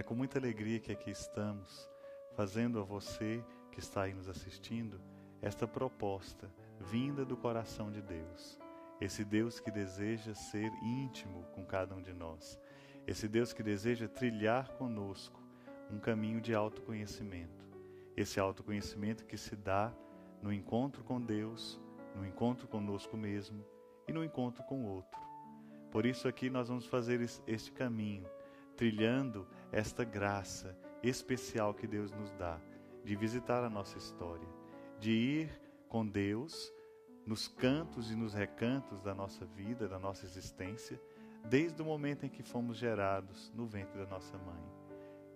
É com muita alegria que aqui estamos, fazendo a você que está aí nos assistindo esta proposta vinda do coração de Deus. Esse Deus que deseja ser íntimo com cada um de nós. Esse Deus que deseja trilhar conosco um caminho de autoconhecimento. Esse autoconhecimento que se dá no encontro com Deus, no encontro conosco mesmo e no encontro com o outro. Por isso aqui nós vamos fazer este caminho, trilhando esta graça especial que Deus nos dá de visitar a nossa história, de ir com Deus nos cantos e nos recantos da nossa vida, da nossa existência, desde o momento em que fomos gerados no ventre da nossa mãe.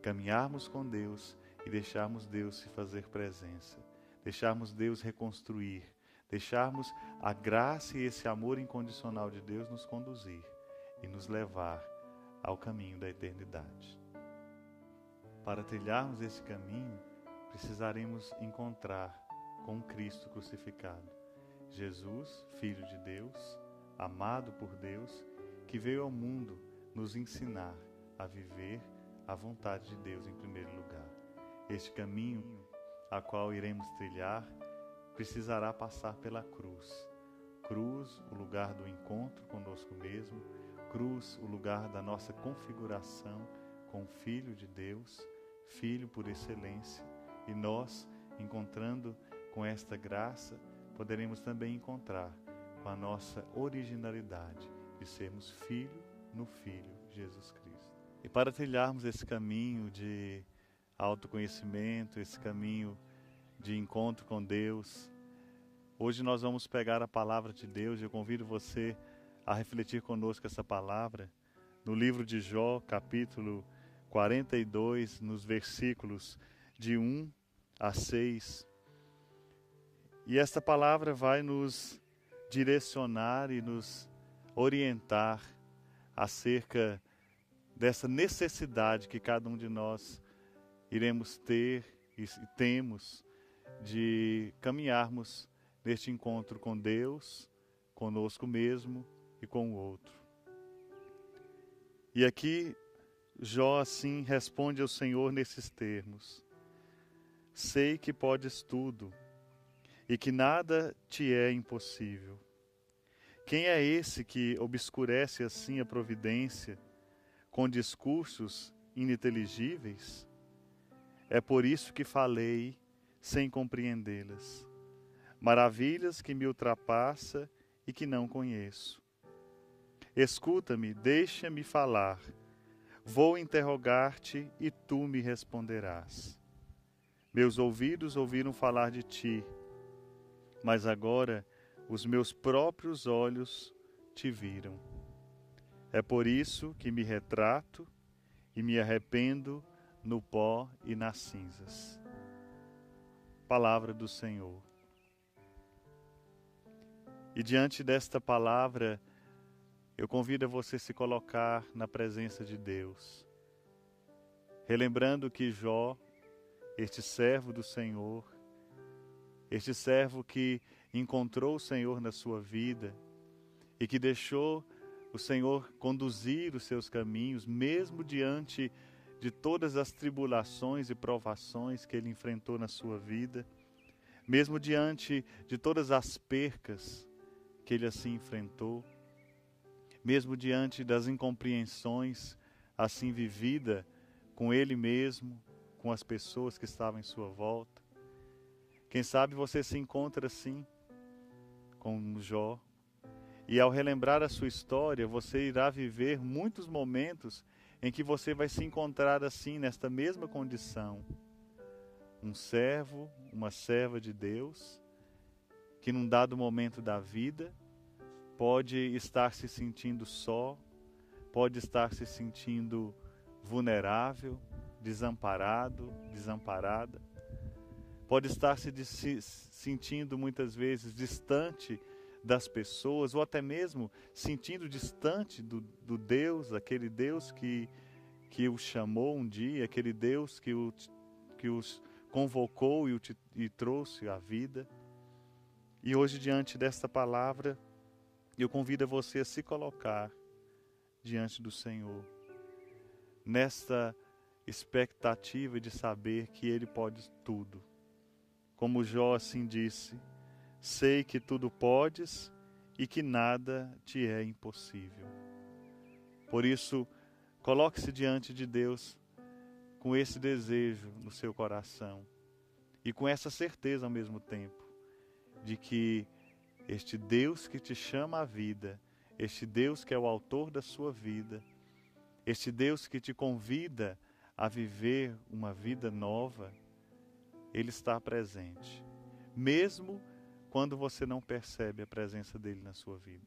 Caminharmos com Deus e deixarmos Deus se fazer presença, deixarmos Deus reconstruir, deixarmos a graça e esse amor incondicional de Deus nos conduzir e nos levar ao caminho da eternidade. Para trilharmos esse caminho, precisaremos encontrar com Cristo crucificado. Jesus, Filho de Deus, amado por Deus, que veio ao mundo nos ensinar a viver a vontade de Deus em primeiro lugar. Este caminho a qual iremos trilhar precisará passar pela cruz. Cruz, o lugar do encontro conosco mesmo, cruz, o lugar da nossa configuração com o Filho de Deus, Filho por excelência, e nós, encontrando com esta graça, poderemos também encontrar com a nossa originalidade de sermos filho no Filho Jesus Cristo. E para trilharmos esse caminho de autoconhecimento, esse caminho de encontro com Deus, hoje nós vamos pegar a palavra de Deus eu convido você a refletir conosco essa palavra no livro de Jó, capítulo 42, nos versículos de 1 a 6. E esta palavra vai nos direcionar e nos orientar acerca dessa necessidade que cada um de nós iremos ter e temos de caminharmos neste encontro com Deus, conosco mesmo e com o outro. E aqui Jó assim responde ao Senhor nesses termos: Sei que podes tudo e que nada te é impossível. Quem é esse que obscurece assim a providência com discursos ininteligíveis? É por isso que falei sem compreendê-las. Maravilhas que me ultrapassa e que não conheço. Escuta-me, deixa-me falar. Vou interrogar-te e tu me responderás. Meus ouvidos ouviram falar de ti mas agora os meus próprios olhos te viram. É por isso que me retrato e me arrependo no pó e nas cinzas. Palavra do Senhor. E diante desta palavra, eu convido a você se colocar na presença de Deus, relembrando que Jó, este servo do Senhor, este servo que encontrou o Senhor na sua vida e que deixou o Senhor conduzir os seus caminhos, mesmo diante de todas as tribulações e provações que ele enfrentou na sua vida, mesmo diante de todas as percas que ele assim enfrentou, mesmo diante das incompreensões assim vivida com ele mesmo, com as pessoas que estavam em sua volta. Quem sabe você se encontra assim, com Jó, e ao relembrar a sua história, você irá viver muitos momentos em que você vai se encontrar assim, nesta mesma condição. Um servo, uma serva de Deus, que num dado momento da vida pode estar se sentindo só, pode estar se sentindo vulnerável, desamparado, desamparada pode estar se, se sentindo muitas vezes distante das pessoas, ou até mesmo sentindo distante do, do Deus, aquele Deus que, que o chamou um dia, aquele Deus que, o, que os convocou e, o, e trouxe à vida. E hoje, diante desta palavra, eu convido você a se colocar diante do Senhor, nesta expectativa de saber que Ele pode tudo. Como Jó assim disse: Sei que tudo podes e que nada te é impossível. Por isso, coloque-se diante de Deus com esse desejo no seu coração e com essa certeza ao mesmo tempo de que este Deus que te chama à vida, este Deus que é o autor da sua vida, este Deus que te convida a viver uma vida nova, Ele está presente, mesmo quando você não percebe a presença dele na sua vida,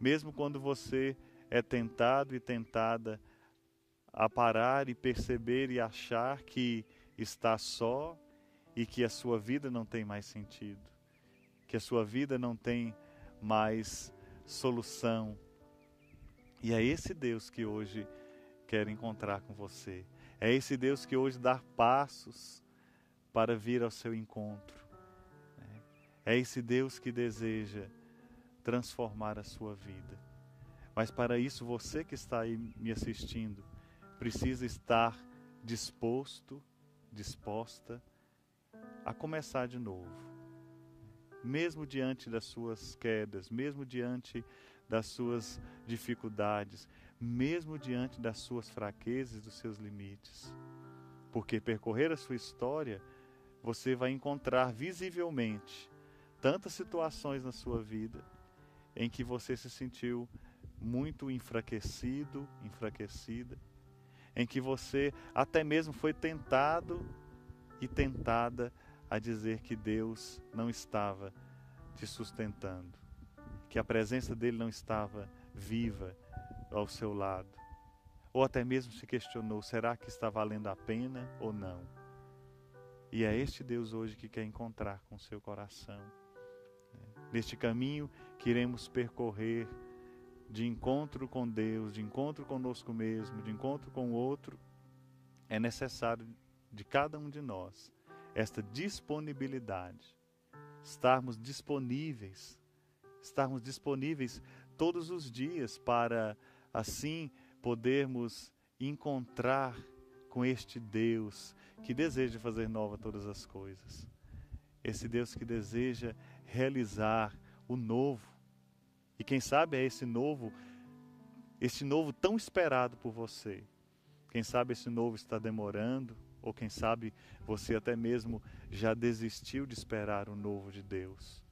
mesmo quando você é tentado e tentada a parar e perceber e achar que está só e que a sua vida não tem mais sentido, que a sua vida não tem mais solução. E é esse Deus que hoje quer encontrar com você. É esse Deus que hoje dá passos para vir ao seu encontro. É esse Deus que deseja transformar a sua vida. Mas para isso, você que está aí me assistindo, precisa estar disposto, disposta a começar de novo. Mesmo diante das suas quedas, mesmo diante das suas dificuldades, mesmo diante das suas fraquezas, dos seus limites. Porque percorrer a sua história, você vai encontrar visivelmente tantas situações na sua vida em que você se sentiu muito enfraquecido, enfraquecida, em que você até mesmo foi tentado e tentada a dizer que Deus não estava te sustentando, que a presença dele não estava viva ao seu lado. Ou até mesmo se questionou: será que está valendo a pena ou não? E é este Deus hoje que quer encontrar com seu coração. Neste caminho que iremos percorrer de encontro com Deus, de encontro conosco mesmo, de encontro com o outro, é necessário de cada um de nós esta disponibilidade, estarmos disponíveis, estarmos disponíveis todos os dias para assim podermos encontrar com este Deus que deseja fazer nova todas as coisas. Esse Deus que deseja realizar o novo. E quem sabe é esse novo, esse novo tão esperado por você. Quem sabe esse novo está demorando, ou quem sabe você até mesmo já desistiu de esperar o novo de Deus.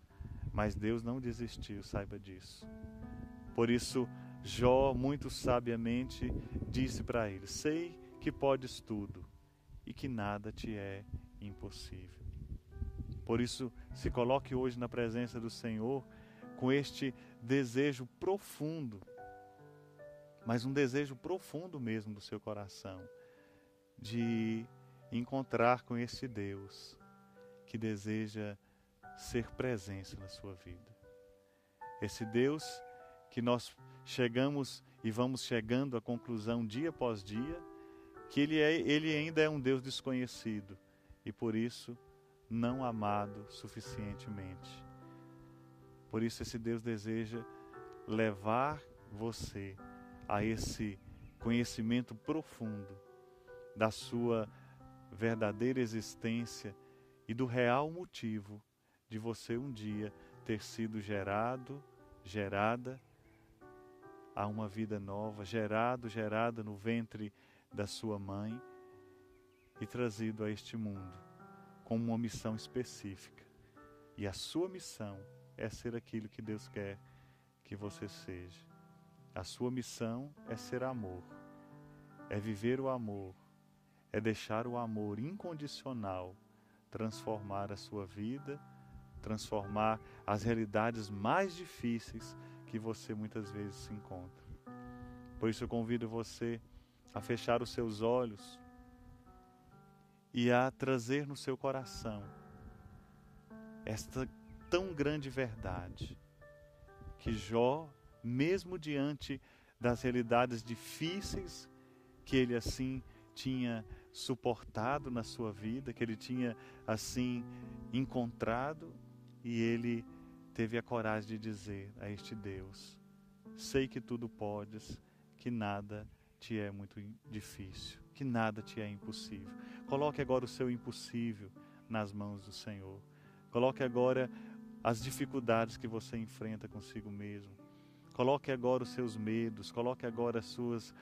Mas Deus não desistiu, saiba disso. Por isso, Jó, muito sabiamente, disse para ele: Sei que podes tudo e que nada te é impossível. Por isso, se coloque hoje na presença do Senhor com este desejo profundo, mas um desejo profundo mesmo do seu coração, de encontrar com esse Deus que deseja ser presença na sua vida. Esse Deus que nós chegamos e vamos chegando à conclusão dia após dia que ele, é, ele ainda é um Deus desconhecido e por isso não amado suficientemente. Por isso esse Deus deseja levar você a esse conhecimento profundo da sua verdadeira existência e do real motivo de você um dia ter sido gerado, gerada a uma vida nova, gerado, gerada no ventre da sua mãe e trazido a este mundo com uma missão específica. E a sua missão é ser aquilo que Deus quer que você seja. A sua missão é ser amor, é viver o amor, é deixar o amor incondicional transformar a sua vida, transformar as realidades mais difíceis que você muitas vezes se encontra. Por isso eu convido você a fechar os seus olhos e a trazer no seu coração esta tão grande verdade que Jó, mesmo diante das realidades difíceis que ele assim tinha suportado na sua vida, que ele tinha assim encontrado, e ele teve a coragem de dizer a este Deus: Sei que tudo podes, que nada te é muito difícil, que nada te é impossível. Coloque agora o seu impossível nas mãos do Senhor. Coloque agora as dificuldades que você enfrenta consigo mesmo. Coloque agora os seus medos, coloque agora as suas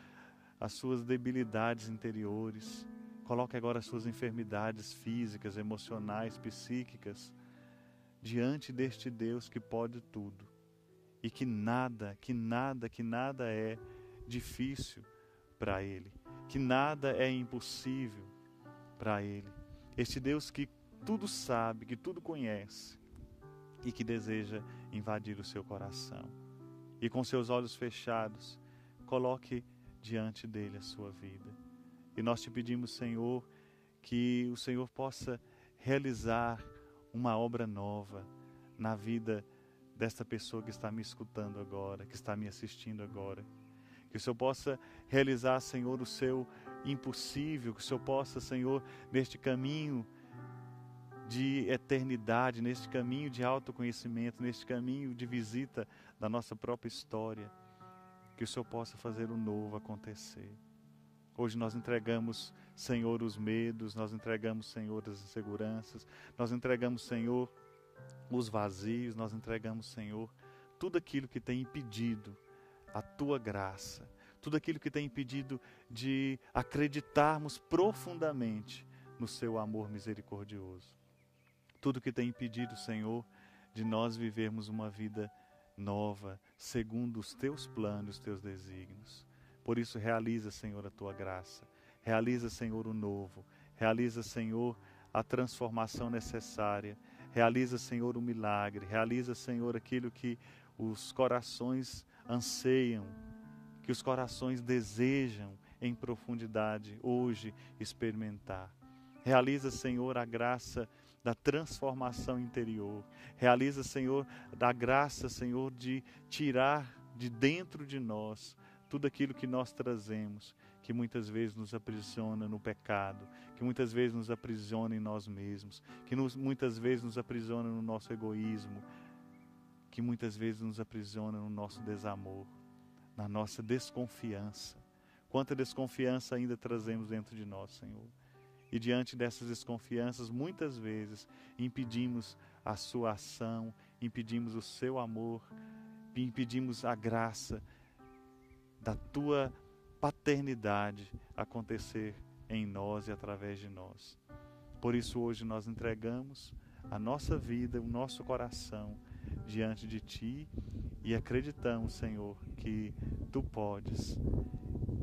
as suas debilidades interiores. Coloque agora as suas enfermidades físicas, emocionais, psíquicas diante deste Deus que pode tudo e que nada, que nada, que nada é difícil para Ele, que nada é impossível para Ele. Este Deus que tudo sabe, que tudo conhece e que deseja invadir o seu coração. E com seus olhos fechados, coloque diante dele a sua vida. E nós te pedimos, Senhor, que o Senhor possa realizar uma obra nova na vida desta pessoa que está me escutando agora, que está me assistindo agora. Que o Senhor possa realizar, Senhor, o seu impossível, que o Senhor possa, Senhor, neste caminho de eternidade, neste caminho de autoconhecimento, neste caminho de visita da nossa própria história, que o Senhor possa fazer o novo acontecer. Hoje nós entregamos, Senhor, os medos, nós entregamos, Senhor, as inseguranças, nós entregamos, Senhor, os vazios, nós entregamos, Senhor, tudo aquilo que tem impedido a tua graça, tudo aquilo que tem impedido de acreditarmos profundamente no seu amor misericordioso. Tudo que tem impedido, Senhor, de nós vivermos uma vida nova, segundo os teus planos, os teus desígnios. Por isso, realiza, Senhor, a tua graça. Realiza, Senhor, o novo. Realiza, Senhor, a transformação necessária. Realiza, Senhor, o milagre. Realiza, Senhor, aquilo que os corações anseiam, que os corações desejam em profundidade hoje experimentar. Realiza, Senhor, a graça da transformação interior. Realiza, Senhor, da graça, Senhor, de tirar de dentro de nós tudo aquilo que nós trazemos, que muitas vezes nos aprisiona no pecado, que muitas vezes nos aprisiona em nós mesmos, que nos, muitas vezes nos aprisiona no nosso egoísmo, que muitas vezes nos aprisiona no nosso desamor, na nossa desconfiança. Quanta desconfiança ainda trazemos dentro de nós, Senhor. E diante dessas desconfianças, muitas vezes impedimos a sua ação, impedimos o seu amor, impedimos a graça da tua paternidade acontecer em nós e através de nós. Por isso, hoje nós entregamos a nossa vida, o nosso coração diante de Ti e acreditamos, Senhor, que Tu podes.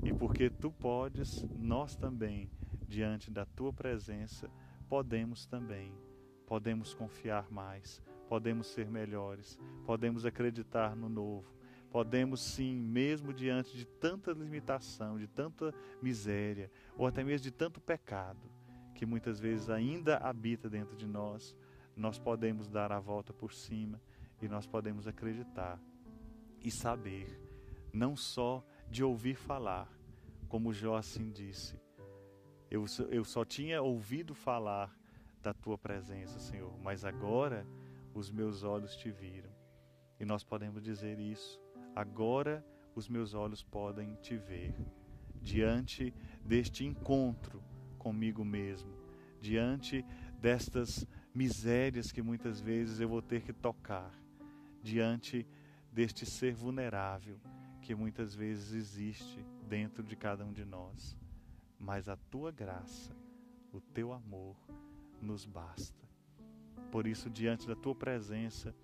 E porque Tu podes, nós também, diante da Tua presença, podemos também. Podemos confiar mais, podemos ser melhores, podemos acreditar no novo, podemos sim, mesmo diante de tanta limitação, de tanta miséria, ou até mesmo de tanto pecado, que muitas vezes ainda habita dentro de nós, nós podemos dar a volta por cima e nós podemos acreditar e saber, não só de ouvir falar, como Jó assim disse, eu, eu só tinha ouvido falar da tua presença, Senhor, mas agora os meus olhos te viram. E nós podemos dizer isso agora os meus olhos podem te ver. Diante deste encontro comigo mesmo, diante destas misérias que muitas vezes eu vou ter que tocar, diante deste ser vulnerável que muitas vezes existe dentro de cada um de nós. Mas a tua graça, o teu amor nos basta. Por isso, diante da tua presença,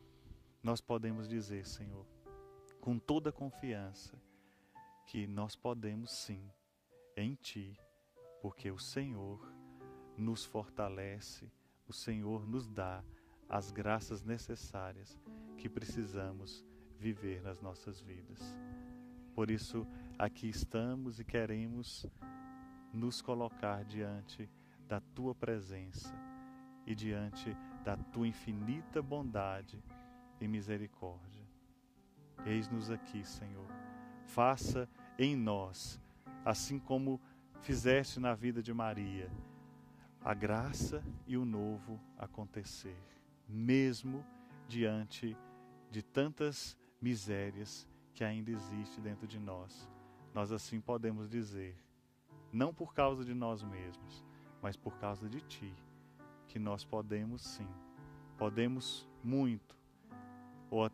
nós podemos dizer, Senhor, com toda confiança que nós podemos sim, em Ti, porque o Senhor nos fortalece, o Senhor nos dá as graças necessárias que precisamos viver nas nossas vidas. Por isso, aqui estamos e queremos nos colocar diante da Tua presença e diante da Tua infinita bondade e misericórdia. Eis-nos aqui, Senhor. Faça em nós, assim como fizeste na vida de Maria, a graça e o novo acontecer, mesmo diante de tantas misérias que ainda existe dentro de nós. nós assim podemos dizer, não por causa de nós mesmos, mas por causa de Ti, que nós podemos sim, podemos muito, ou,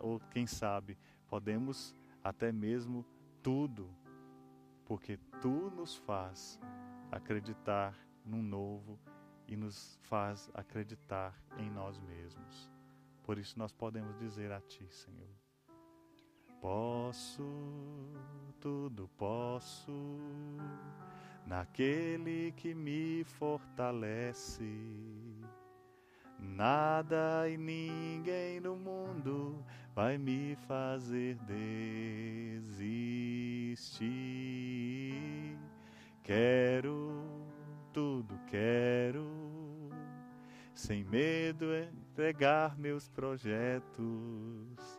ou quem sabe, podemos até mesmo tudo, porque Tu nos faz acreditar num novo e nos faz acreditar em nós mesmos. Por isso nós podemos dizer a Ti, Senhor: Posso, tudo posso, naquele que me fortalece. Nada e ninguém no mundo vai me fazer desistir. Quero, tudo quero, sem medo entregar meus projetos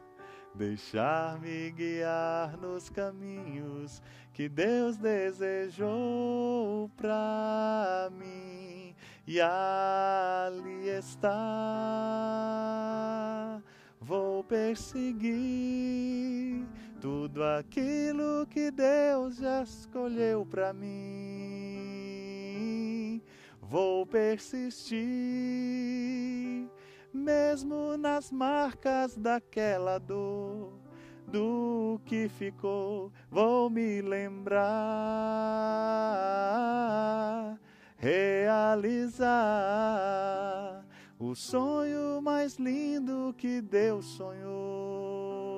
deixar-me guiar nos caminhos que Deus desejou para mim, e ali está. Vou perseguir tudo aquilo que Deus já escolheu para mim. Vou persistir mesmo nas marcas daquela dor, do que ficou, vou me lembrar, realizar o sonho mais lindo que Deus sonhou.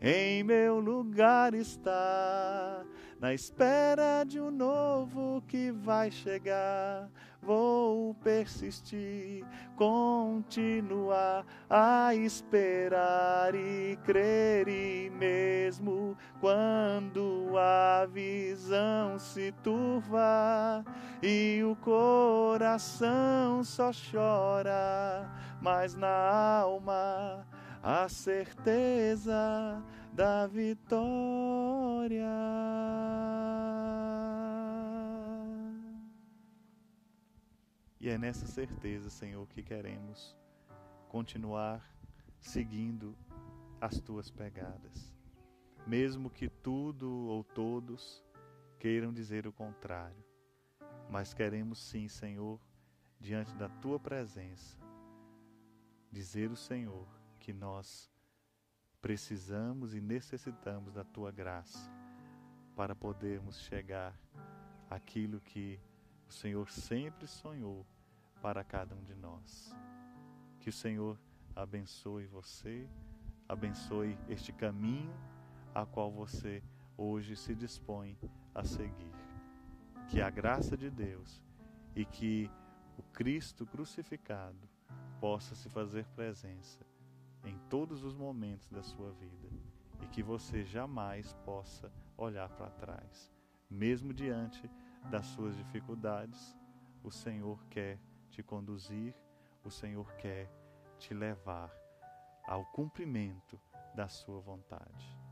Em meu lugar está, na espera de um novo que vai chegar. Vou persistir, continuar a esperar e crer, e mesmo quando a visão se turva e o coração só chora, mas na alma a certeza da vitória. E é nessa certeza, Senhor, que queremos continuar seguindo as tuas pegadas. Mesmo que tudo ou todos queiram dizer o contrário. Mas queremos sim, Senhor, diante da tua presença, dizer o Senhor que nós precisamos e necessitamos da tua graça para podermos chegar àquilo que o Senhor sempre sonhou para cada um de nós. Que o Senhor abençoe você, abençoe este caminho a qual você hoje se dispõe a seguir. Que a graça de Deus e que o Cristo crucificado possa se fazer presença em todos os momentos da sua vida e que você jamais possa olhar para trás. Mesmo diante das suas dificuldades, o Senhor quer te conduzir, o Senhor quer te levar ao cumprimento da sua vontade.